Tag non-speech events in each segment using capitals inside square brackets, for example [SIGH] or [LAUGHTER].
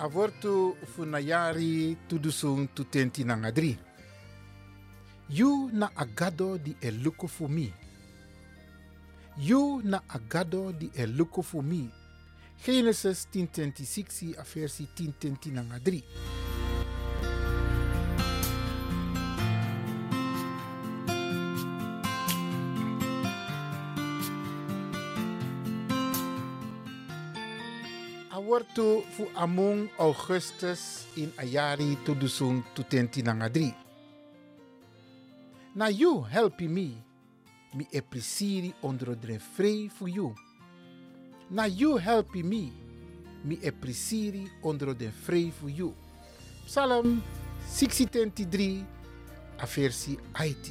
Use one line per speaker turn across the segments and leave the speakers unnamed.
avortu funayari tudusung tutenti nangadri. You na agado di eluko fu mi. You na agado di eluko fu mi. Genesis 10:26 a versie 10:10 nangadri. Awortu fu among Augustus in ayari tudusung tutenti nangadri. Na you help me, mi appreciëri onder de vrij voor you. Na you help me, mi appreciëri onder de vrij voor you. Psalm 63, a versie IT.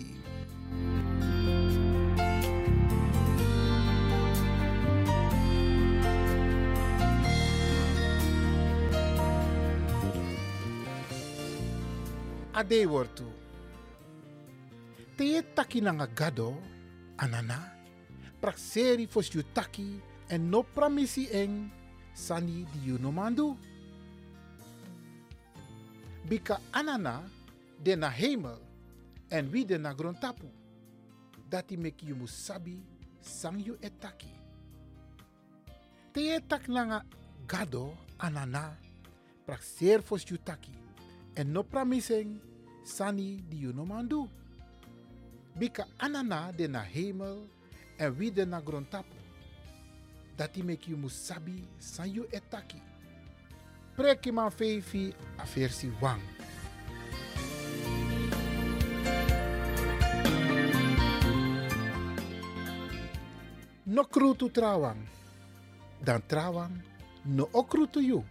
Ade wortu. Te taki na gado, anana, prakseri fos yu taki en no pramisi eng sani di yu. Bika anana de na hemel en wie de na grontapu. Dati mek yu musabi sang yu etaki. Te tak na gado, anana, prakseri fos yu taki en no pramiseng sani di yu no mandu. Bika anana de na hemel en wie de na grontapu. Dati mek yu musabi san yu etaki. Preki man feifi a versi wang. No krutu trawang. Dan trawang no okrutu yu.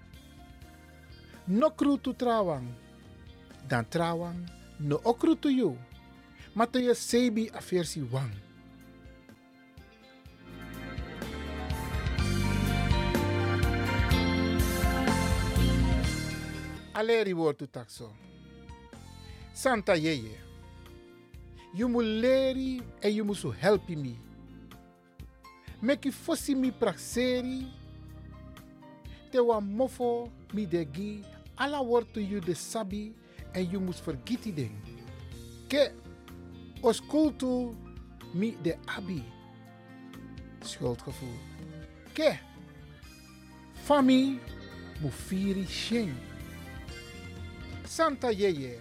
No krutu trawang. Dan trawang no okrutu yu. Matthew sebi a versi wang. Aleri wordt takso. Santa yeye. You mu leri en you musu helpi mi. Meki fosi mi prakseri. Te wa mofo mi degi. Ala wortu you de sabi en you mus vergiti ding. Ke os kultu mi de abi. Schuldgevoel. Ke. Fami mu firi sheng. Santa Yeye,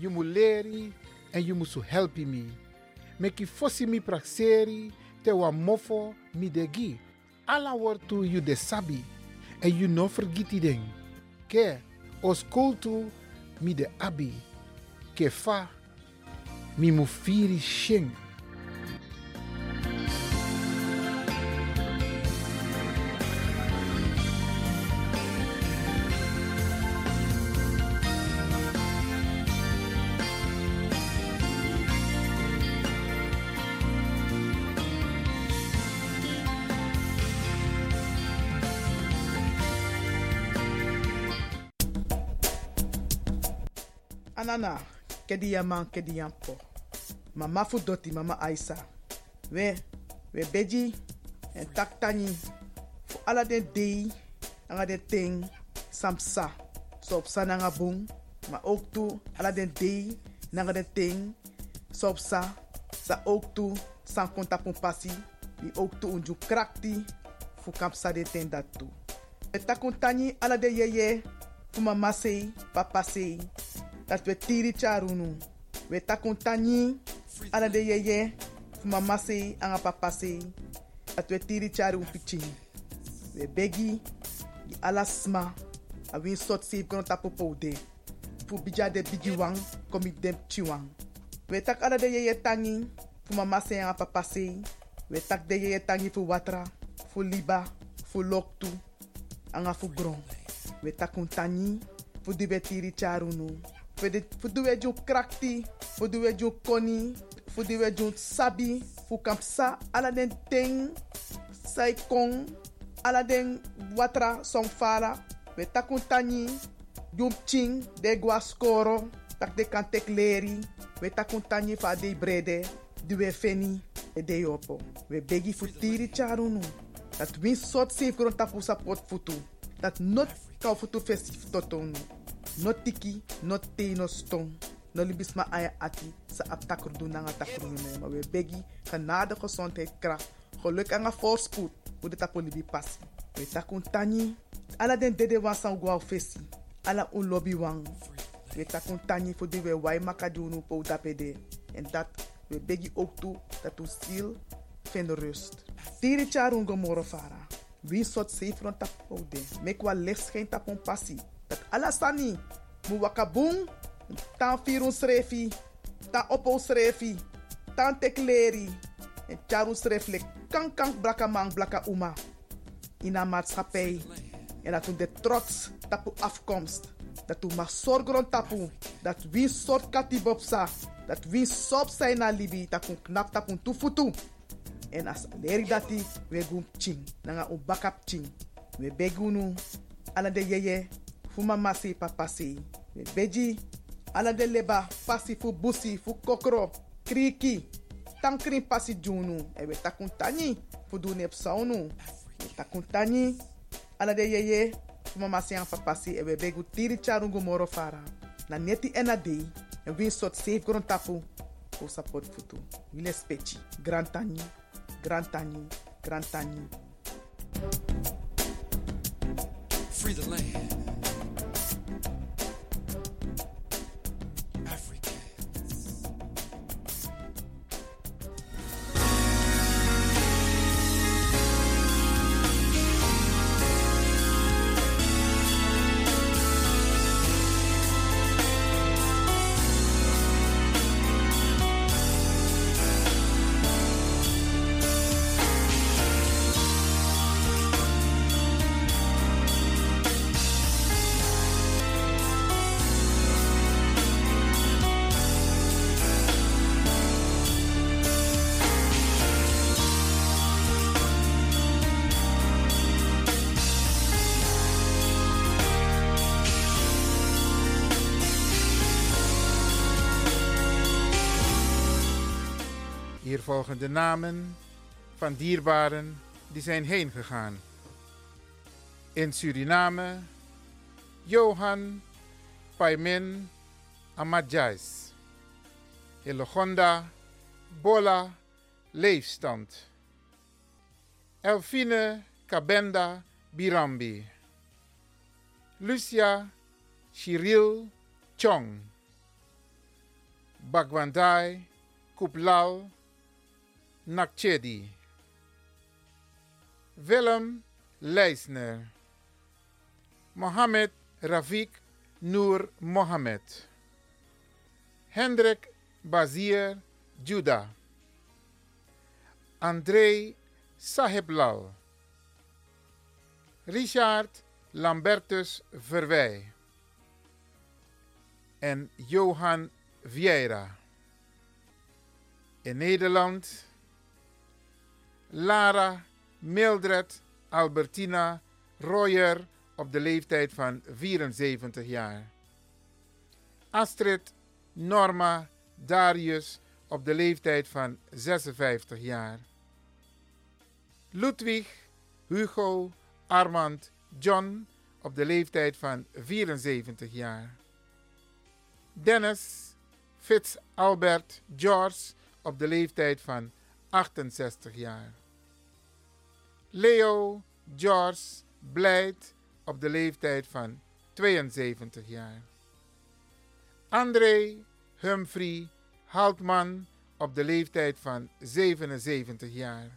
you mu leri en you musu helpi mi. Meki fosi mi prakseri te wa mofo mi degi. Ala wortu you de sabi en you no vergiti ding. Ke os kultu mi de abi. Ke fa mi mu firi sheng.
Anana, kedi yaman. Mama fu doti mama Aisa. We, we beji en taktani. Fu ala den dei, anga ting, samsa. So op sa nanga bung, maar ook toe ala den dei, nanga ting, so op sa. Sa ook toe, san konta pun pasi. Die ook toe unju krakti, fu kapsa de ten dat toe. We takuntani ala de yeye, fu mama sei, papa sei. Dat we tiri charunu. We takuntani ala de yeye, mama sei, anga papa sei. Dat we tiri charu pichin. We begi, di ala sma, a win sot sei kono tapo. Fu bija de bigi wang, komi dem chiwang. We tak ala de yeye tangi, fu mama sei, anga papa sei. We tak de yeye tangi fu watra, fu liba, fu loktu, anga fu gron. We takuntani, fu di we tiri charunu. Fu du we ju krakti, fu du we ju koni, fu du we ju sabi, fu kampsa ala den ting, sai kong, ala den watra song fara, we takun tani, jum de gwa skoro, tak de kan tek leri, we takun tani fa de brede, du we feni, e de yopo. We begi tiri charunu, dat win sot safe grond tapu sapot futu, dat not kau futu festi totonu. No tiki, no te, no stong. No libisma aya ati sa ap takrudu nanga takrudu me. Maar we begi genade, gezondheid, kracht. Geluk en voorspoed. Hoe de tapo libi passi. We takun tani. Ala den dede wan san guau fesi. Ala un lobby wang. We takun tani voor die we wai makadunu po dapede. En dat we begi ook toe dat u ziel vindt rust. Tiri charungo moro fara. Wie soort zeefron tapo de. Mek wa licht geen tapon passie. Dat alasani. Mu wakabung. Tan firun srefi. Tan opo srefi. Tan tekleri. En charun sreflek. Kan kan blaka man blaka uma. In maatschappij. En dat u de trots tapu afkomst. Dat u mag zorgen tapu. Dat wie soort katibopsa. Dat wie sop zijn na libi. Dat u knap tapu tufutu. En as leri dati we gum ching. Nanga ching. We begunu. Ala de yeye. Fuma masi papasi. We beji. Ala de leba. Pasi fu busi. Fu kokro. Kriki. Tankrin pasi junu. E we takun tani. Fu du nep saunu. We yeye. Ang papasi. E we begu tiri charungu moro fara. Na neti ena dei. En win sot safe gron tapu. Fu support futu. Wile speci. Grand tani. Grand tani. Grand tani.
Free the land.
Hier volgen de namen van dierbaren die zijn heen gegaan. In Suriname, Johan Paimin Amadjais. In Logonda, Bola Leefstand. Elfine Kabenda Birambi. Lucia Shiril Chong. Bagwandai Kuplal Nakchedi. Willem Leisner. Mohammed Rafik Noor Mohammed. Hendrik Bazir Juda. André Sahiblal. Richard Lambertus Verwij. En Johan Vieira. In Nederland Lara Mildred Albertina Royer op de leeftijd van 74 jaar. Astrid Norma Darius op de leeftijd van 56 jaar. Ludwig Hugo Armand John op de leeftijd van 74 jaar. Dennis Fitz Albert George op de leeftijd van 68 jaar. Leo George Blijt op de leeftijd van 72 jaar. André Humphrey Haltman op de leeftijd van 77 jaar.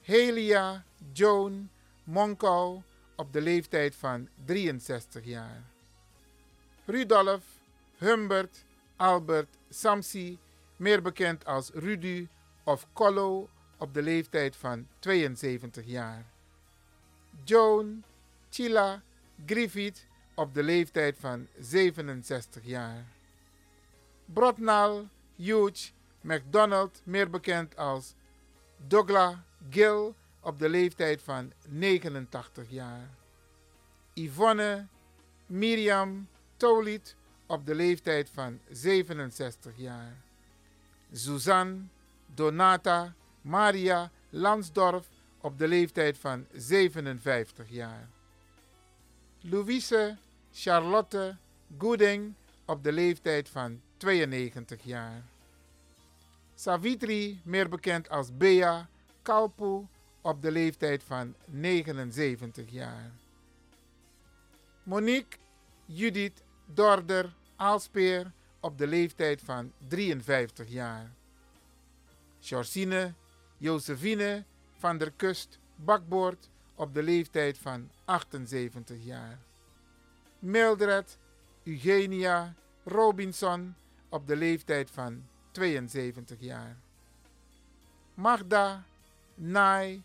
Helia Joan Monkou op de leeftijd van 63 jaar. Rudolf Humbert Albert Samsi, meer bekend als Rudy of Collo op de leeftijd van 72 jaar. Joan Chila Griffith op de leeftijd van 67 jaar. Brotnal Hugh MacDonald, meer bekend als Douglas Gill op de leeftijd van 89 jaar. Yvonne Miriam Tolit op de leeftijd van 67 jaar. Suzanne Donata Maria Lansdorf op de leeftijd van 57 jaar. Louise Charlotte Gooding op de leeftijd van 92 jaar. Savitri, meer bekend als Bea Kalpu, op de leeftijd van 79 jaar. Monique Judith Dorder Aalspeer op de leeftijd van 53 jaar. Georgine Josephine van der Kust Bakboord op de leeftijd van 78 jaar. Mildred Eugenia Robinson op de leeftijd van 72 jaar. Magda Nai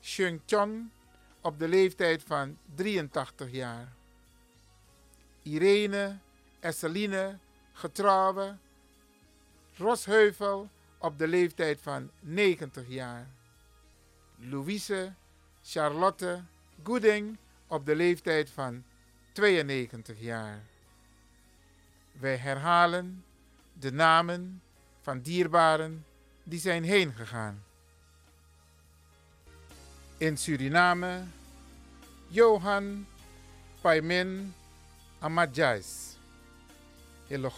Chun op de leeftijd van 83 jaar. Irene Esseline Getrouwe Rosheuvel op de leeftijd van 90 jaar. Louise Charlotte Gooding op de leeftijd van 92 jaar. Wij herhalen de namen van dierbaren die zijn heen gegaan. In Suriname, Johan Paimin Amadjais. In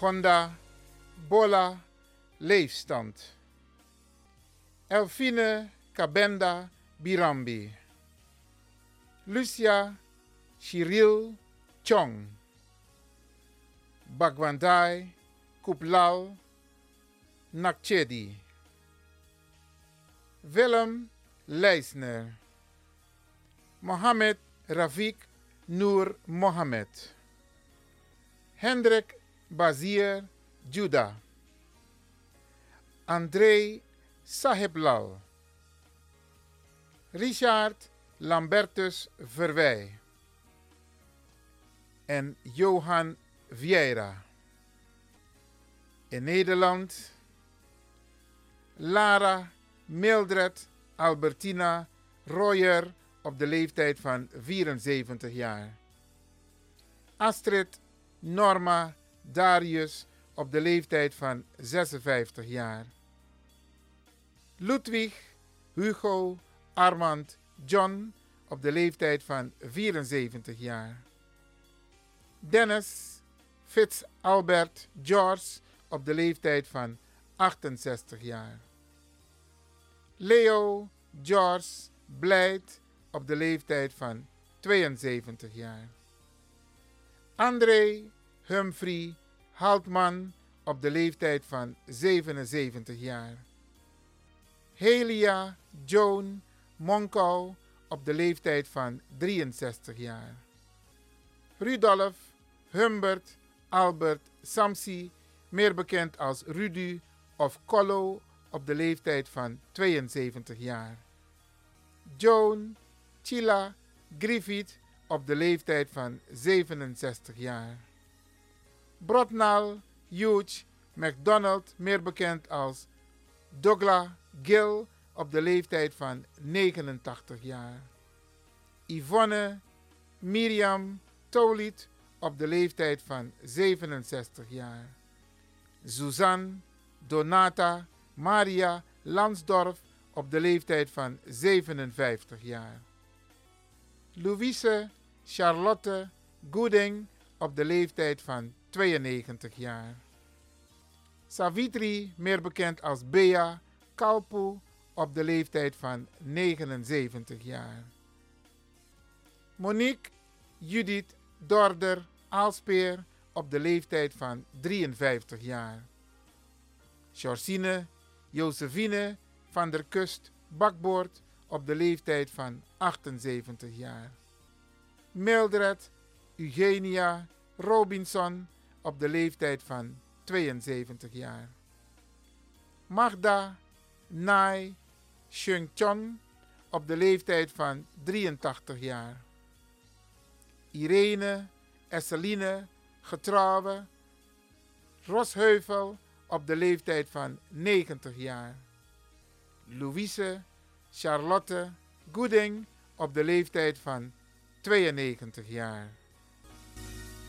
Bola, Leefstand. Elfine Kabenda Birambi. Lucia Shiril Chong. Bagwandai Kuplal Nakchedi. Willem Leisner. Mohammed Rafik Noor Mohammed. Hendrik Bazir Juda. André Sahiblal. Richard Lambertus Verwij. En Johan Vieira. In Nederland Lara Mildred Albertina Royer op de leeftijd van 74 jaar. Astrid Norma Darius op de leeftijd van 56 jaar. Ludwig Hugo Armand John op de leeftijd van 74 jaar. Dennis Fitz Albert George op de leeftijd van 68 jaar. Leo George Blijt op de leeftijd van 72 jaar. André Humphrey Haltman op de leeftijd van 77 jaar. Helia Joan Monkou op de leeftijd van 63 jaar. Rudolf Humbert Albert Samsi, meer bekend als Rudy of Collo op de leeftijd van 72 jaar. Joan Chila Griffith op de leeftijd van 67 jaar. Brotnal Hugh McDonald, meer bekend als Douglas Gill, op de leeftijd van 89 jaar. Yvonne Miriam Tolit op de leeftijd van 67 jaar. Suzanne Donata Maria Lansdorf op de leeftijd van 57 jaar. Louise Charlotte Gooding op de leeftijd van 92 jaar. Savitri, meer bekend als Bea Op de leeftijd van 79 jaar. Monique Judith Dorder Aalspeer op de leeftijd van 53 jaar. Georgine Josephine van der Kust Bakboord op de leeftijd van 78 jaar. Mildred Eugenia Robinson op de leeftijd van 72 jaar. Magda Nai Chun op de leeftijd van 83 jaar. Irene Esseline Getrouwe Rosheuvel op de leeftijd van 90 jaar. Louise Charlotte Gooding op de leeftijd van 92 jaar.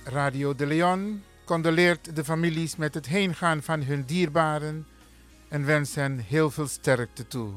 Radio de Leon condoleert de families met het heengaan van hun dierbaren en wenst hen heel veel sterkte toe.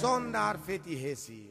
Zondaar feti hesi.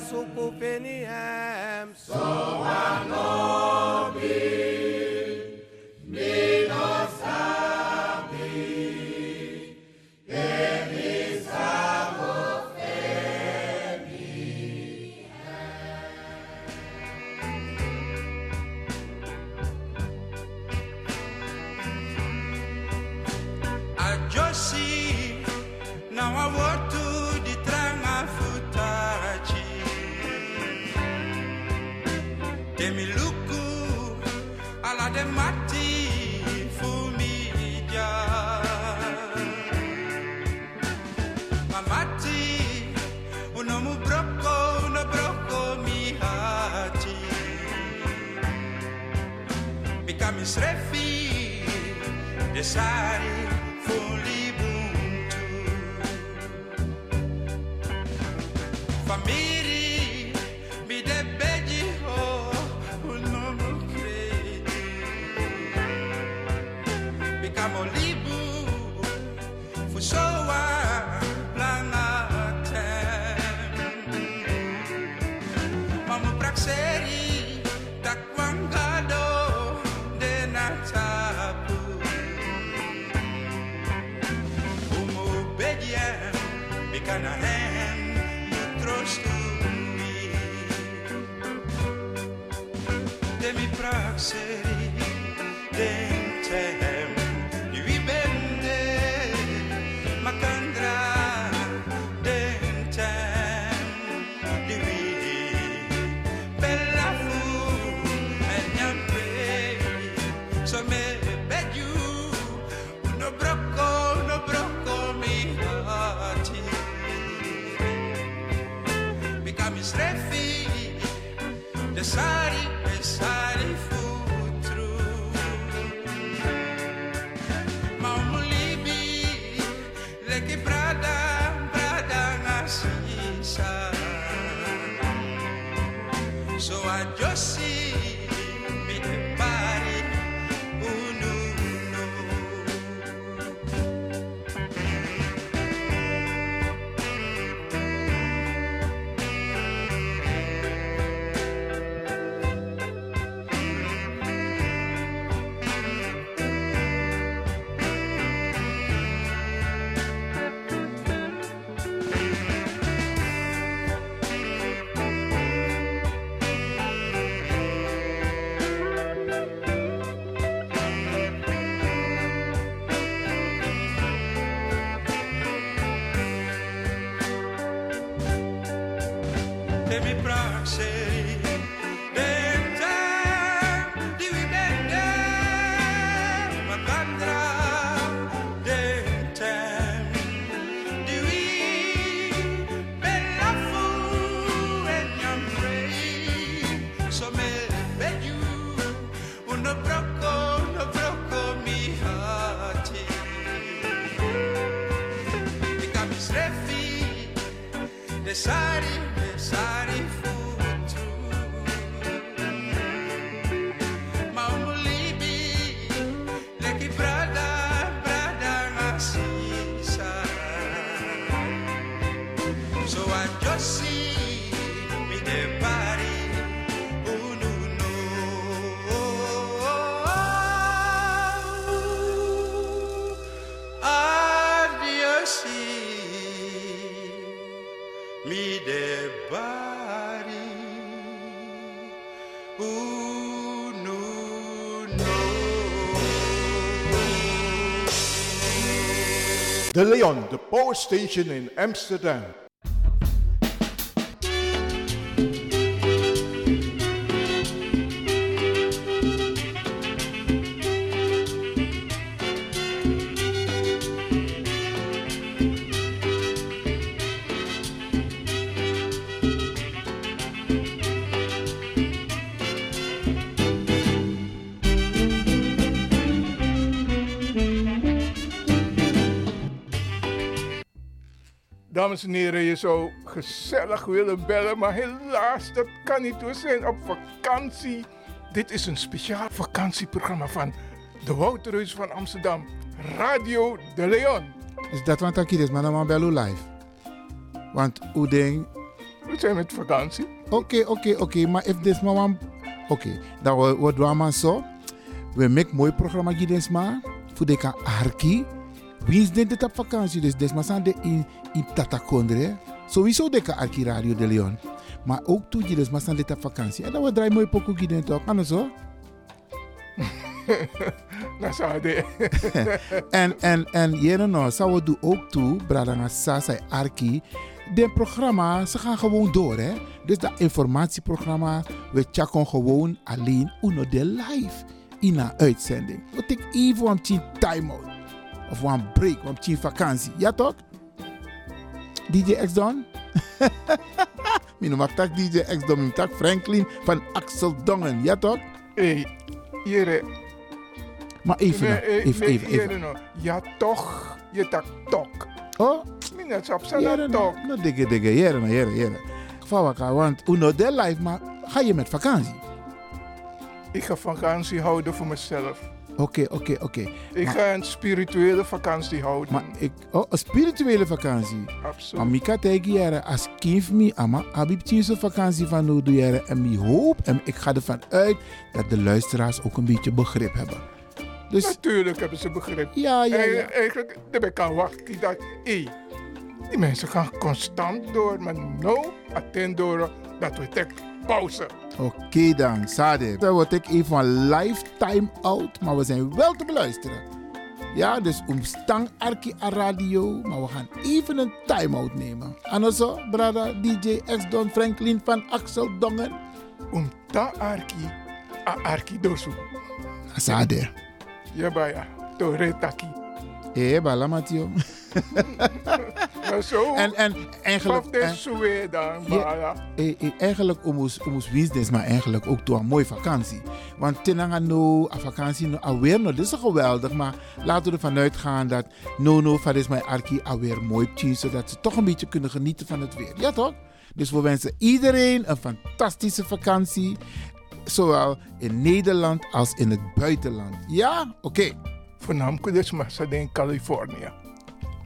Suku feni em so wan
De
Leon, the power station in Amsterdam.
Dames en heren, je zou gezellig willen bellen, maar helaas, dat kan niet. We zijn op vakantie. Dit is een speciaal vakantieprogramma van de Wouterhuis van Amsterdam, Radio de Leon.
Is dat wat ik is, maar dan maar bellen live. Want hoe denk
We zijn met vakantie.
Oké, oké, oké, maar if this maar wan- Oké, dan we doen we zo. We maken mooi programma gids maar voor de arki. Wie is dit op vakantie dus des maar zijn de in in Tatakondre. Sowieso de arki Radio de Leon. Maar ook toe gids maar zijn dit op vakantie. En dan we draaien mooi pokoe gids toch, anders zo.
Dat [LAUGHS] zou de. [LAUGHS]
En en en jere nou, zou we doen ook toe, Bradanga Sasa Arki. De programma, ze gaan gewoon door hè. Dus dat informatieprogramma, we checken gewoon alleen uno de live in een uitzending. We take even een time out. Of een break, een tien vakantie. Ja toch? DJ [LAUGHS] X Don? Mijn mag tak DJ X Don, mijn tak Franklin van Axel Dongen. Ja toch?
Hé, hier.
Maar even, nou, even, even, even.
nou. Ja, toch. Je tak tok.
Oh,
Minus op
Jere,
zijn
nou,
tok.
nou, dikke, dikke, jere, nou, jere, jere. Vawaka, want uno de life, maar ga je met vakantie?
Ik ga vakantie houden voor mezelf.
Oké, oké, oké.
Ik
Maar-
ga een spirituele vakantie houden.
Maar ik, oh, een spirituele vakantie. Maar
Absoluut.
Tegen jere, als kind me, ama, abib tjinse vakantie van nu doe jere. En mi hoop, en ik ga ervan uit dat de luisteraars ook een beetje begrip hebben. Dus,
Natuurlijk hebben ze begrip.
ja, ja,
En
ja.
Eigenlijk, daar ben ik aan wachten. Dat, hé, die mensen gaan constant door. Maar nou, attend door dat we tek pauze.
Oké dan, Sade. Dan word ik even een lifetime out, maar we zijn wel te beluisteren. Ja, dus omstang Arki a radio, maar we gaan even een time-out nemen. En zo, brada DJ X Don Franklin van Axel Dongen.
Om ta arki, a arki dosu.
Sade.
Ja, baya. To retaki.
Eh, bala Mathieu. [LAUGHS]
Maar zo,
En, en eigenlijk... en- Ja. eh, eh, eigenlijk omus omus winstens, maar eigenlijk ook door een mooie vakantie. Want tenanga no, a vakantie no, alweer no, dit is geweldig. Maar laten we ervan uitgaan dat no no, van is mijn arki alweer mooi tien, zodat ze toch een beetje kunnen genieten van het weer. Ja toch? Dus we wensen iedereen een fantastische vakantie. Zowel in Nederland als in het buitenland. Ja? Oké.
Voornamelijk dus ze in Californië.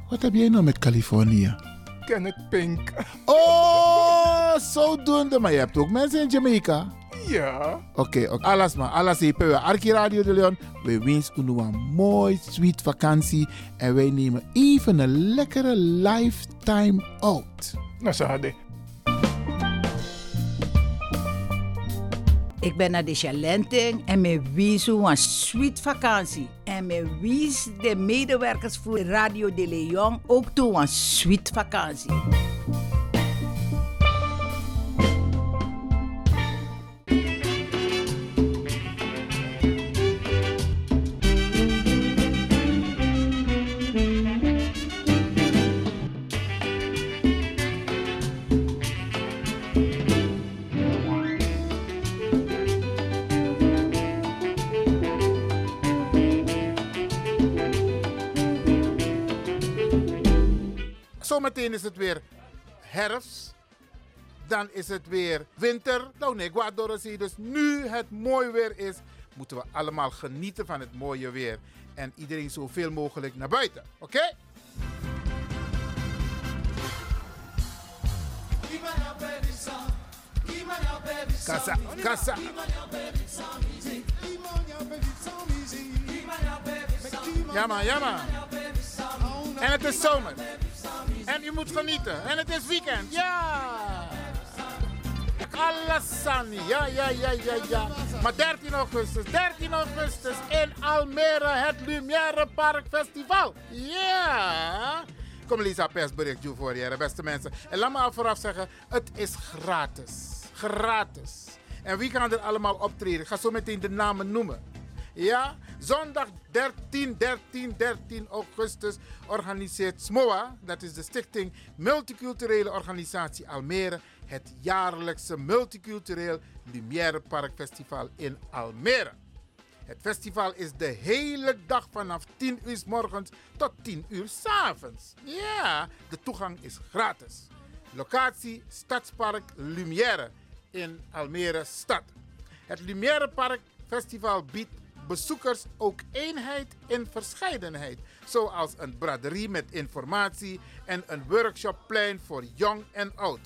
Wat heb jij nou met Californië?
Kenneth Pink. [LAUGHS]
Oh, zodoende. Maar je hebt ook mensen in Jamaica.
Ja.
Oké, oké. alles maar. Alles hier. Arki Radio de Leon. We wensen u een mooi, sweet vakantie. En wij nemen even een lekkere lifetime out.
Nou, hadden.
Ik ben naar de Chalenting en me wies een sweet vakantie. En me wies de medewerkers voor Radio de Leon ook toe een sweet vakantie.
Zometeen is het weer herfst. Dan is het weer winter. Nou nee, Guadorosi. Dus nu het mooi weer is, moeten we allemaal genieten van het mooie weer. En iedereen zoveel mogelijk naar buiten. Oké? Kassa. Ja man, ja man. En het is zomer. En je moet genieten. En het is weekend. Ja. Alassani. Ja, ja, ja, ja, ja. Maar 13 augustus, 13 augustus in Almere, het Lumière Park Festival. Ja. Kom Lisa persbericht voor je, beste mensen. En laat me al vooraf zeggen, het is gratis. Gratis. En wie gaan er allemaal optreden? Ik ga zo meteen de namen noemen. Ja, zondag 13, 13, 13 augustus organiseert SMOA, dat is de Stichting Multiculturele Organisatie Almere, het jaarlijkse Multicultureel Lumière Park Festival in Almere. Het festival is de hele dag vanaf 10 uur s morgens tot 10 uur s avonds. Ja, de toegang is gratis. Locatie Stadspark Lumière in Almere stad. Het Lumière Park Festival biedt bezoekers ook eenheid in verscheidenheid, zoals een braderie met informatie en een workshopplein voor jong en oud.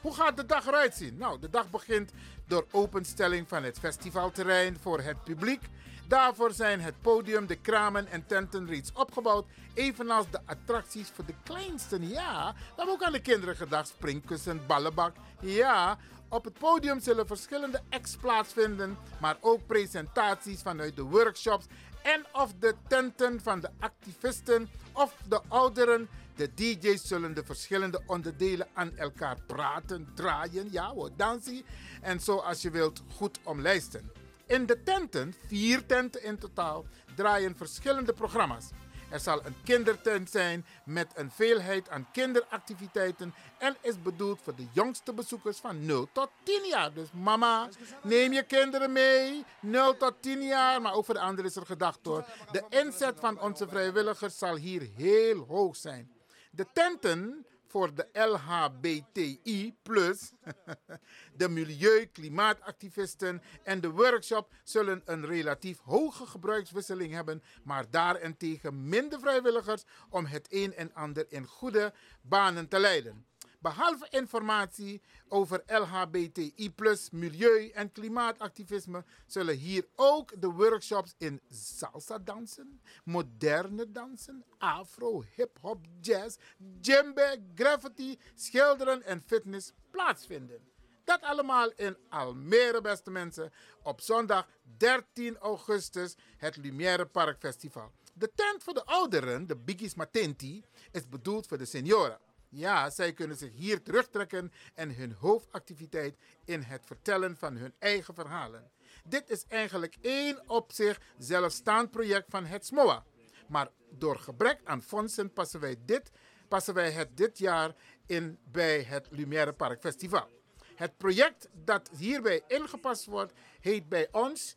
Hoe gaat de dag eruit zien? Nou, de dag begint door openstelling van het festivalterrein voor het publiek. Daarvoor zijn het podium, de kramen en tenten reeds opgebouwd, evenals de attracties voor de kleinsten. Ja, hebben ook aan de kinderen gedacht, springkussen, ballenbak. Ja, op het podium zullen verschillende acts plaatsvinden, maar ook presentaties vanuit de workshops en of de tenten van de activisten of de ouderen. De DJ's zullen de verschillende onderdelen aan elkaar praten, draaien, ja hoor, dansen en zo als je wilt goed omlijsten. In de tenten, vier tenten in totaal, draaien verschillende programma's. Er zal een kindertent zijn met een veelheid aan kinderactiviteiten en is bedoeld voor de jongste bezoekers van 0 tot 10 jaar. Dus mama, neem je kinderen mee, 0 tot 10 jaar, maar ook voor de anderen is er gedacht hoor. De inzet van onze vrijwilligers zal hier heel hoog zijn. De tenten voor de LHBTI, [LAUGHS] de milieu, klimaatactivisten en de workshop zullen een relatief hoge gebruikswisseling hebben, maar daarentegen minder vrijwilligers om het een en ander in goede banen te leiden. Behalve informatie over LHBTI, milieu- en klimaatactivisme, zullen hier ook de workshops in salsa dansen, moderne dansen, afro, hip-hop, jazz, djembe, graffiti, schilderen en fitness plaatsvinden. Dat allemaal in Almere, beste mensen, op zondag 13 augustus, het Lumière Park Festival. De tent voor de ouderen, de Biggies Matenti, is bedoeld voor de senioren. Ja, zij kunnen zich hier terugtrekken en hun hoofdactiviteit in het vertellen van hun eigen verhalen. Dit is eigenlijk één op zich zelfstaand project van het SMOA. Maar door gebrek aan fondsen passen wij, dit, passen wij het dit jaar in bij het Lumière Park Festival. Het project dat hierbij ingepast wordt, heet bij ons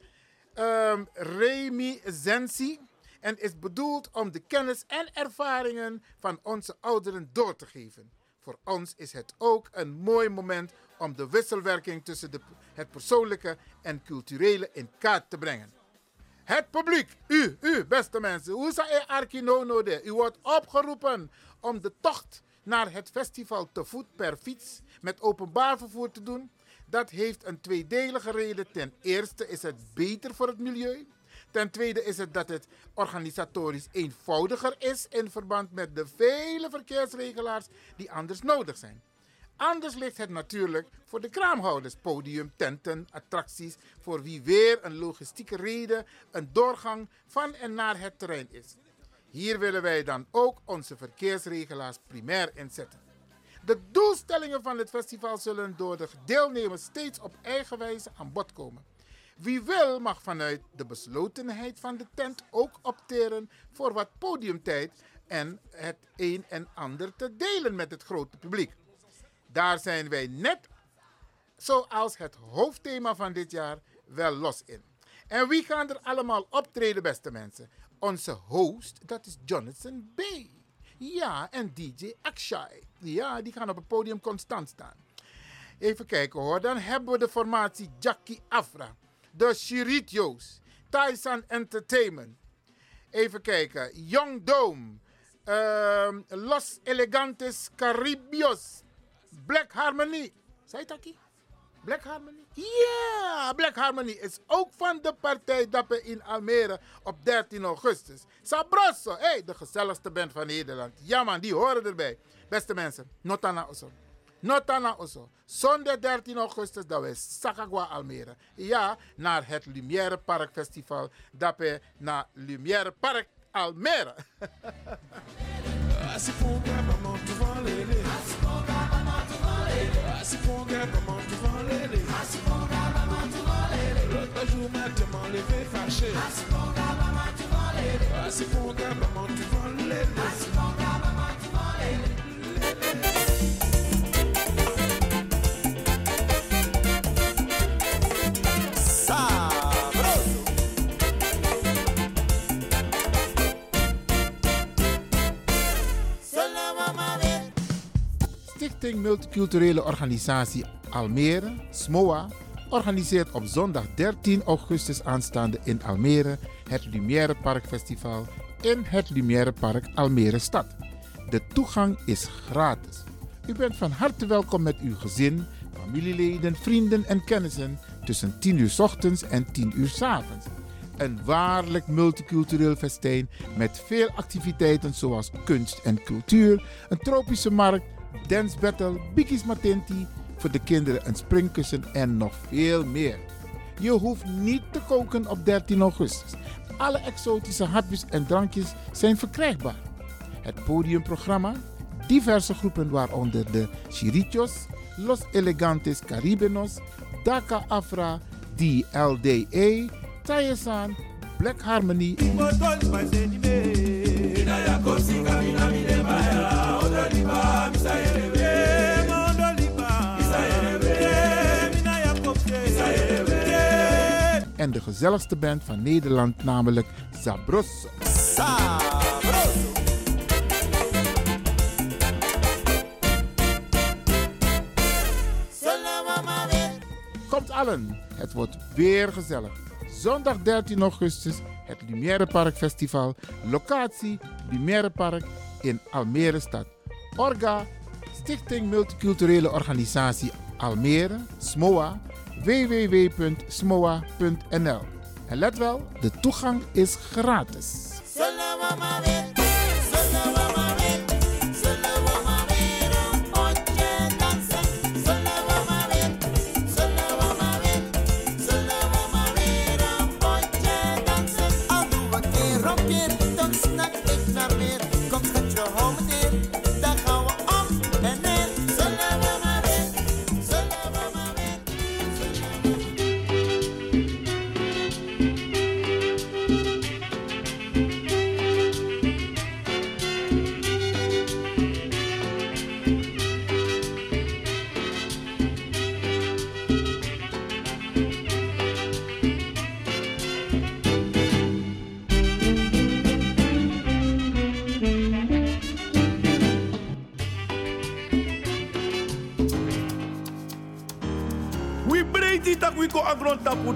um, Remi Zensi en is bedoeld om de kennis en ervaringen van onze ouderen door te geven. Voor ons is het ook een mooi moment om de wisselwerking tussen de, het persoonlijke en culturele in kaart te brengen. Het publiek, u, u, beste mensen, hoe zou je Arkinono de? U wordt opgeroepen om de tocht naar het festival te voet per fiets met openbaar vervoer te doen. Dat heeft een tweedelige reden. Ten eerste is het beter voor het milieu. Ten tweede is het dat het organisatorisch eenvoudiger is in verband met de vele verkeersregelaars die anders nodig zijn. Anders ligt het natuurlijk voor de kraamhouders, podium, tenten, attracties, voor wie weer een logistieke reden een doorgang van en naar het terrein is. Hier willen wij dan ook onze verkeersregelaars primair inzetten. De doelstellingen van het festival zullen door de deelnemers steeds op eigen wijze aan bod komen. Wie wil mag vanuit de beslotenheid van de tent ook opteren voor wat podiumtijd en het een en ander te delen met het grote publiek. Daar zijn wij net zoals het hoofdthema van dit jaar wel los in. En wie gaan er allemaal optreden, beste mensen? Onze host, dat is Jonathan B. Ja, en DJ Akshay. Ja, die gaan op het podium constant staan. Even kijken hoor. Dan hebben we de formatie Jackie Afra. De Chiritios. Tyson Entertainment. Even kijken. Young Dome. ehm, Los Elegantes Caribios. Black Harmony. Zei Taki? Black Harmony? Ja, Black Harmony is ook van de partij Dappen in Almere op 13 augustus. Sabroso, hey, de gezelligste band van Nederland. Ja man, die horen erbij. Beste mensen, notana oso. Notana oso. Zondag 13 augustus, dat is Sakagwa Almere. Ja, naar het Lumière Park Festival. Dappen naar Lumière Park Almere. Stichting Multiculturele Organisatie Almere, SMOA, organiseert op zondag 13 augustus aanstaande in Almere het Lumière Park Festival in het Lumière Park Almere Stad. De toegang is gratis. U bent van harte welkom met uw gezin, familieleden, vrienden en kennissen tussen 10 uur ochtends en 10 uur avonds. Een waarlijk multicultureel festijn met veel activiteiten zoals kunst en cultuur, een tropische markt, dance battle, bikis matenti, voor de kinderen een springkussen en nog veel meer. Je hoeft niet te koken op 13 augustus. Alle exotische hapjes en drankjes zijn verkrijgbaar. Het podiumprogramma, diverse groepen waaronder de Chirichos, Los Elegantes Caribenos, Daka Afra, DLDA, Tayesan, Black Harmony, de gezelligste band van Nederland, namelijk Zabros. Komt allen, het wordt weer gezellig. Zondag 13 augustus, het Lumière Park Festival. Locatie Lumière Park in Almere stad. Orga, Stichting Multiculturele Organisatie Almere, SMOA, www.smoa.nl. En let wel, de toegang is gratis.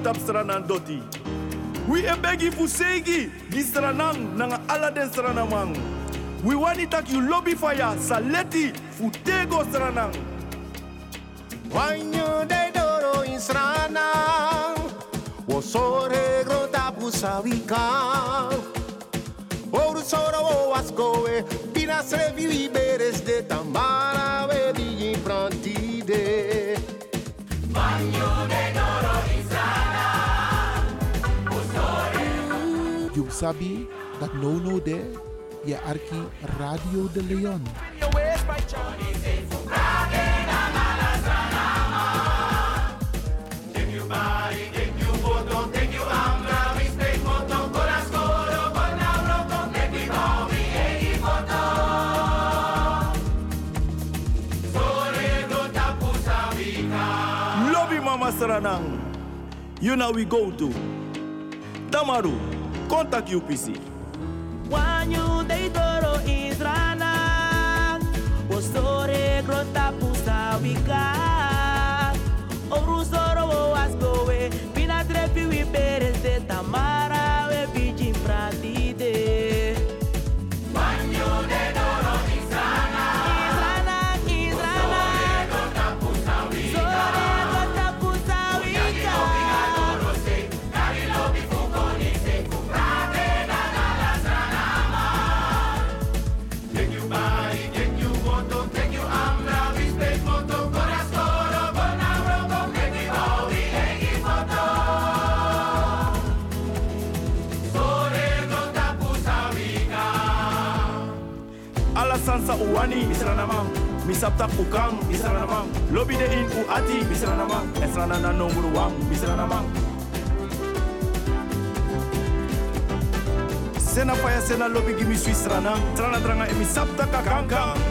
Tap stranan doti. We e begi fu segi di stranang nanga ala den stranamang. We wani tak you lobby fire saleti fu tego stranang.
Wanyo de doro in srana Wo sore grota pusavika Oru soro o ascoe Pina se vivi beres de tambara
sabi dat no no de arki Radio de Leon.
Mama. You know we go to. Tamaru, contact UPC.
Wanyu
deitoro O store grota pusta wikar. Swiss ranang, tranga tranga emi sabta kakanka.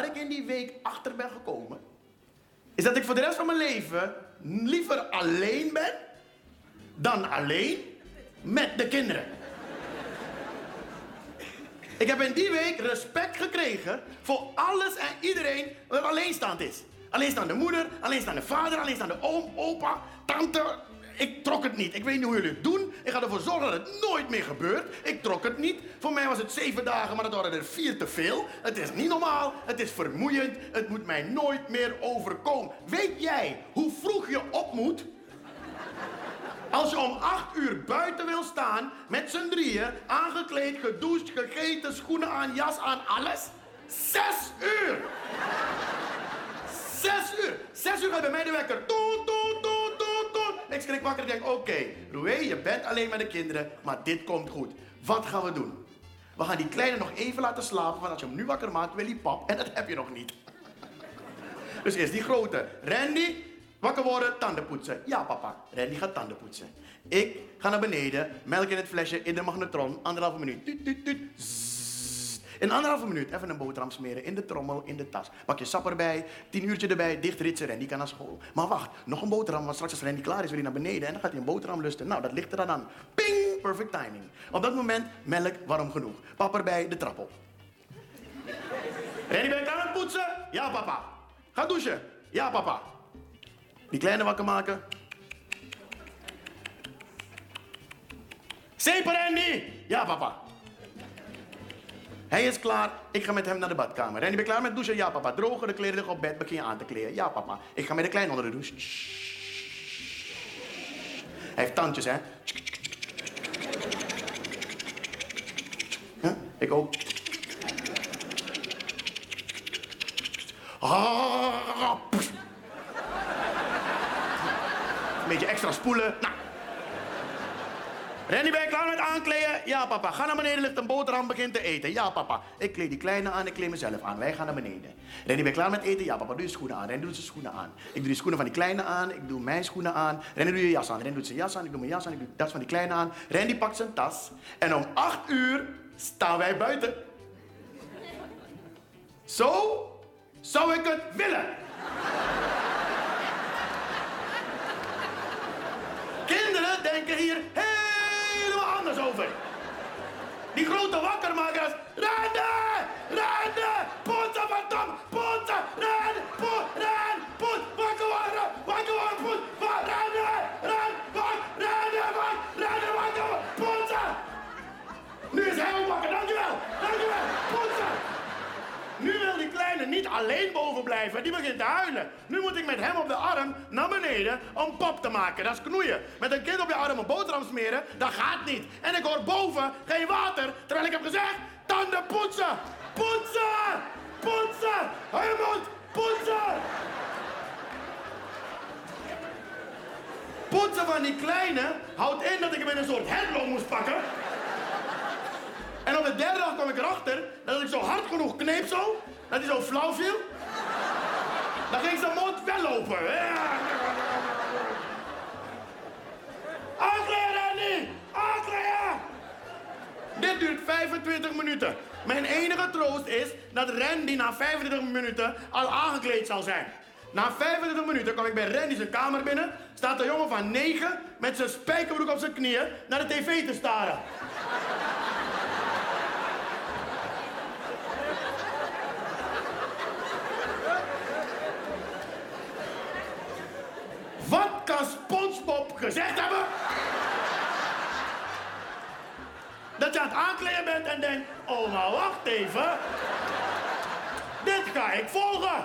Waar ik in die week achter ben gekomen, is dat ik voor de rest van mijn leven liever alleen ben dan alleen met de kinderen. Ik heb in die week respect gekregen voor alles en iedereen wat alleenstaand is. Alleenstaande moeder, alleenstaande vader, alleenstaande oom, opa, tante. Ik trok het niet. Ik weet niet hoe jullie het doen. Ik ga ervoor zorgen dat het nooit meer gebeurt. Ik trok het niet. Voor mij was het zeven dagen, maar dat waren er vier te veel. Het is niet normaal. Het is vermoeiend. Het moet mij nooit meer overkomen. Weet jij hoe vroeg je op moet als je om acht uur buiten wil staan, met z'n drieën, aangekleed, gedoucht, gegeten, schoenen aan, jas aan, alles? Zes uur! Zes uur! Zes uur gaat bij mij de wekker. Toet, toet, toet, toet, toet. Ik schrik wakker en denk, oké, Roué, je bent alleen met de kinderen, maar dit komt goed. Wat gaan we doen? We gaan die kleine nog even laten slapen, want als je hem nu wakker maakt, wil hij pap. En dat heb je nog niet. Dus eerst die grote. Randy, wakker worden, tanden poetsen. Ja, papa. Randy gaat tanden poetsen. Ik ga naar beneden, melk in het flesje, in de magnetron, anderhalve minuut. In anderhalve minuut even een boterham smeren in de trommel, in de tas. Pak je sap erbij, tien uurtje erbij, dicht ritsen, Randy kan naar school. Maar wacht, nog een boterham, want straks als Randy klaar is, wil hij naar beneden en dan gaat hij een boterham lusten. Nou, dat ligt er dan aan. Ping! Perfect timing. Op dat moment, melk warm genoeg. Pap erbij, de trap op. Randy, ben je klaar met poetsen? Ja, papa. Ga douchen? Ja, papa. Die kleine wakker maken. Zeeper, Randy! Ja, papa. Hij is klaar. Ik ga met hem naar de badkamer. Ben je klaar met douchen? Ja, papa. Drogen de kleren op bed. Begin je aan te kleden. Ja, papa. Ik ga met de kleine onder de douche. Hij heeft tandjes, hè? Ik ook. Een beetje extra spoelen. Nou. Randy, ben je klaar met aankleden? Ja, papa. Ga naar beneden, ligt een boterham, begin te eten. Ja, papa. Ik kleed die kleine aan, ik kleed mezelf aan. Wij gaan naar beneden. Randy, ben je klaar met eten? Ja, papa. Doe je schoenen aan. Randy doet zijn schoenen aan. Ik doe die schoenen van die kleine aan, ik doe mijn schoenen aan. Randy, doe je jas aan. Randy doet zijn jas aan, ik doe mijn jas aan, ik doe de tas van die kleine aan. Randy pakt zijn tas. En om acht uur staan wij buiten. Zo zou ik het willen. Kinderen denken hier helemaal anders over. Die grote wakkermakers. Rennen! Rennen! Poetsen van Tom! Poetsen! Poet! Ren! Poet! Wakker worden! Wakker worden! Poet! Rennen! Ren! Wak! Rennen! Wak! Rennen! Wakker worden! Poetsen! Nu is hij wakker. Dankjewel! Dankjewel! Poetsen! Nu wil die kleine niet alleen boven blijven, die begint te huilen. Nu moet ik met hem op de arm om pop te maken. Dat is knoeien. Met een kind op je arm een boterham smeren, dat gaat niet. En ik hoor boven geen water, terwijl ik heb gezegd, tanden poetsen! Poetsen! Poetsen! Hou je mond! Poetsen! Poetsen van die kleine houdt in dat ik hem in een soort headlock moest pakken. En op de derde dag kwam ik erachter dat ik zo hard genoeg kneep zo, dat hij zo flauw viel. Dan ging zijn mond wel open. Aankleden, Randy! Aankleden! Dit duurt 25 minuten. Mijn enige troost is dat Randy na 25 minuten al aangekleed zal zijn. Na 25 minuten kwam ik bij Randy zijn kamer binnen. Staat een jongen van 9 met zijn spijkerbroek op zijn knieën naar de tv te staren. Wat kan SpongeBob gezegd hebben? Dat je aan het aankleden bent en denkt, oh nou wacht even. Dit ga ik volgen.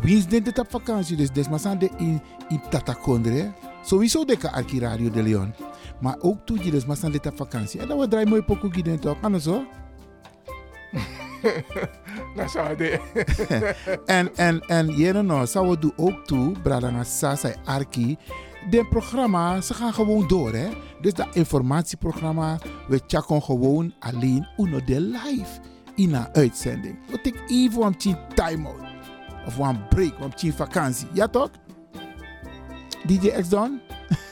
Wie is dit op vakantie? Dus des maar zijn de in, in Tatakondre. Sowieso de arki Radio de Leon. Maar ook toe zijn dit op vakantie. En dan we draaien mooi pokoe gids toch? Anders zo.
Dat [LAUGHS] zou de. [LAUGHS]
en, en, en jere nou, zou we doen ook toe, Bradanga Sasa Arki. De programma, ze gaan gewoon door, hè. Dus dat informatieprogramma, we checken gewoon alleen uno de live in een uitzending. We take even een tien time-out. Of een break, een tien vakantie. Ja toch? DJ X Don?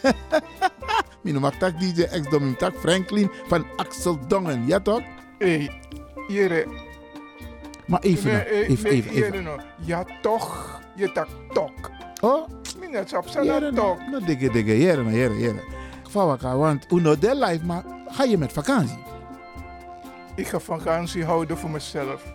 [LAUGHS] Mijn mag tak DJ X Don, mijn tak Franklin van Axel Dongen. Ja toch?
Hé, Jere.
Maar even, nou,
eh,
even, even, even.
Nou. Ja, toch. Je tak tok.
Oh?
Minnet op
Jere,
zijn tok.
nou, dikke, dikke, jere. Fawaka, want uno de live, maar ga je met vakantie?
Ik ga vakantie houden voor mezelf.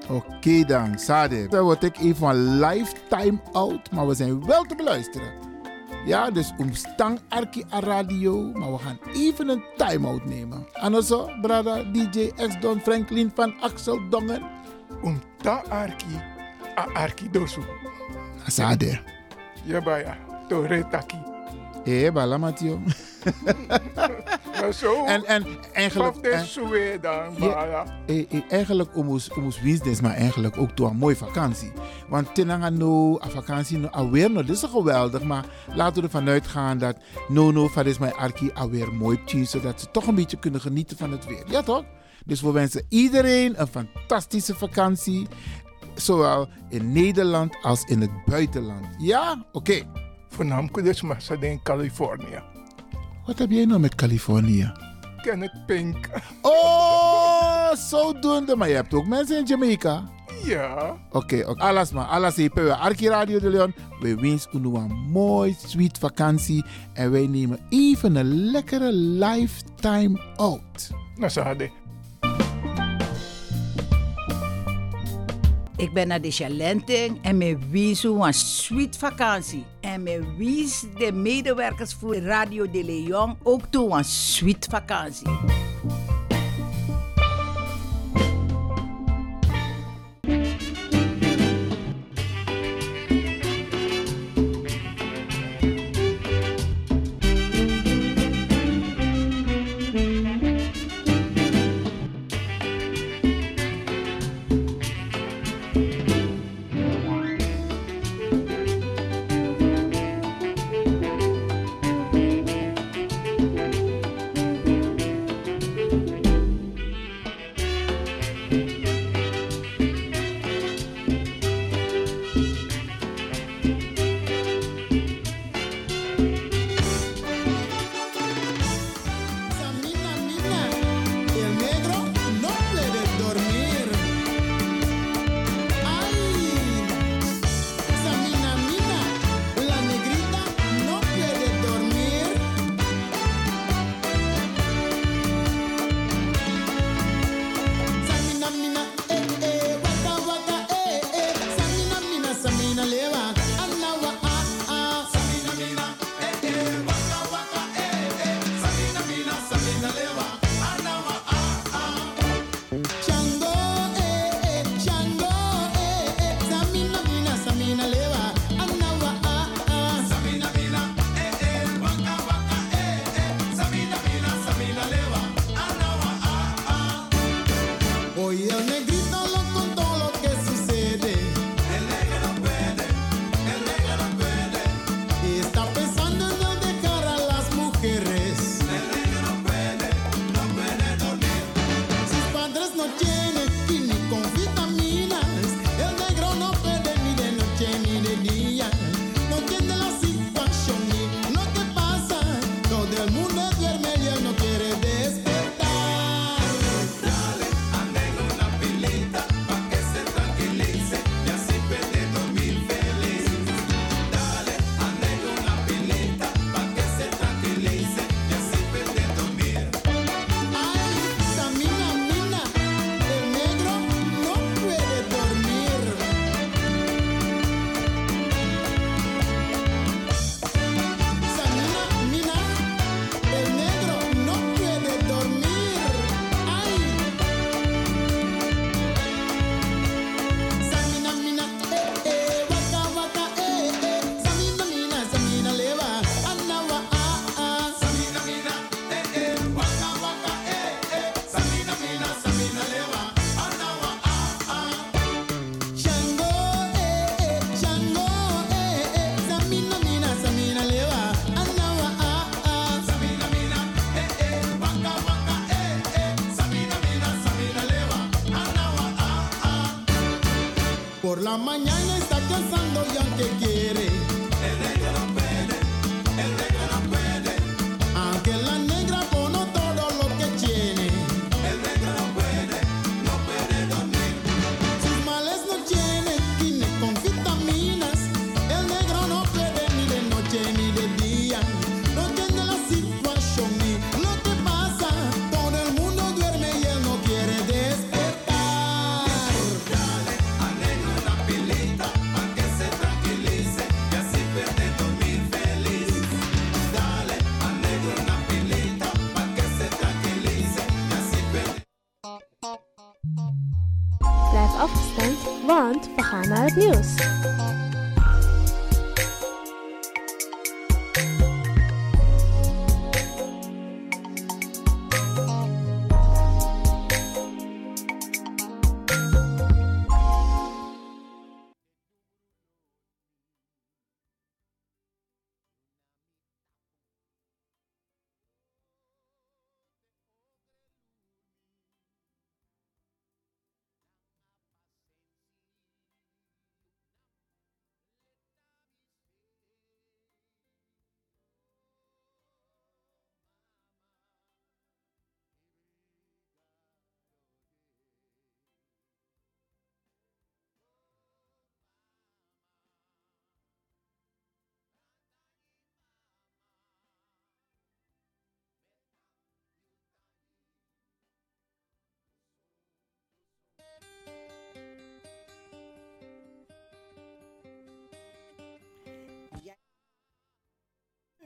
Oké dan, Sade. Dan word ik even een lifetime out, maar we zijn wel te beluisteren. Ja, dus omstang Arki a radio, maar we gaan even een time-out nemen. En zo, brada DJ X Don Franklin van Axel Dongen.
Om ta Arki, a Arki dosu.
Sade.
Ja, baya, to retaki.
Eh, bala Mathieu. [LAUGHS]
Maar zo,
En, en eigenlijk...
Paf de
en-
suwe dan,
Ja. eh, eh, eigenlijk omus omus business, maar eigenlijk ook toe een mooie vakantie. Want tenanga no, a vakantie no, alweer no, dit is geweldig, maar laten we ervan uitgaan dat no no van is mijn arki alweer mooi tien, zodat ze toch een beetje kunnen genieten van het weer. Ja toch? Dus we wensen iedereen een fantastische vakantie, zowel in Nederland als in het buitenland. Ja? Oké.
Voornamelijk dus maar ze in Californië.
Wat heb jij nou met Californië?
Kenneth Pink.
Oh, zodoende. Maar je hebt ook mensen in Jamaica.
Ja.
Oké, oké. Alles maar. Alles. We Arki Radio de Leon. We wensen u een mooi, sweet vakantie. En wij nemen even een lekkere lifetime out.
Nou, ze hadden.
Ik ben naar de Chalenting en me wies een sweet vakantie. En me wies de medewerkers voor Radio de Leon ook toe een sweet vakantie.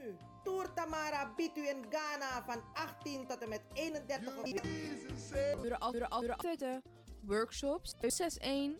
nu.
Tour Tamara biedt u in Ghana van 18 tot en met 31 oktober.
Workshops 61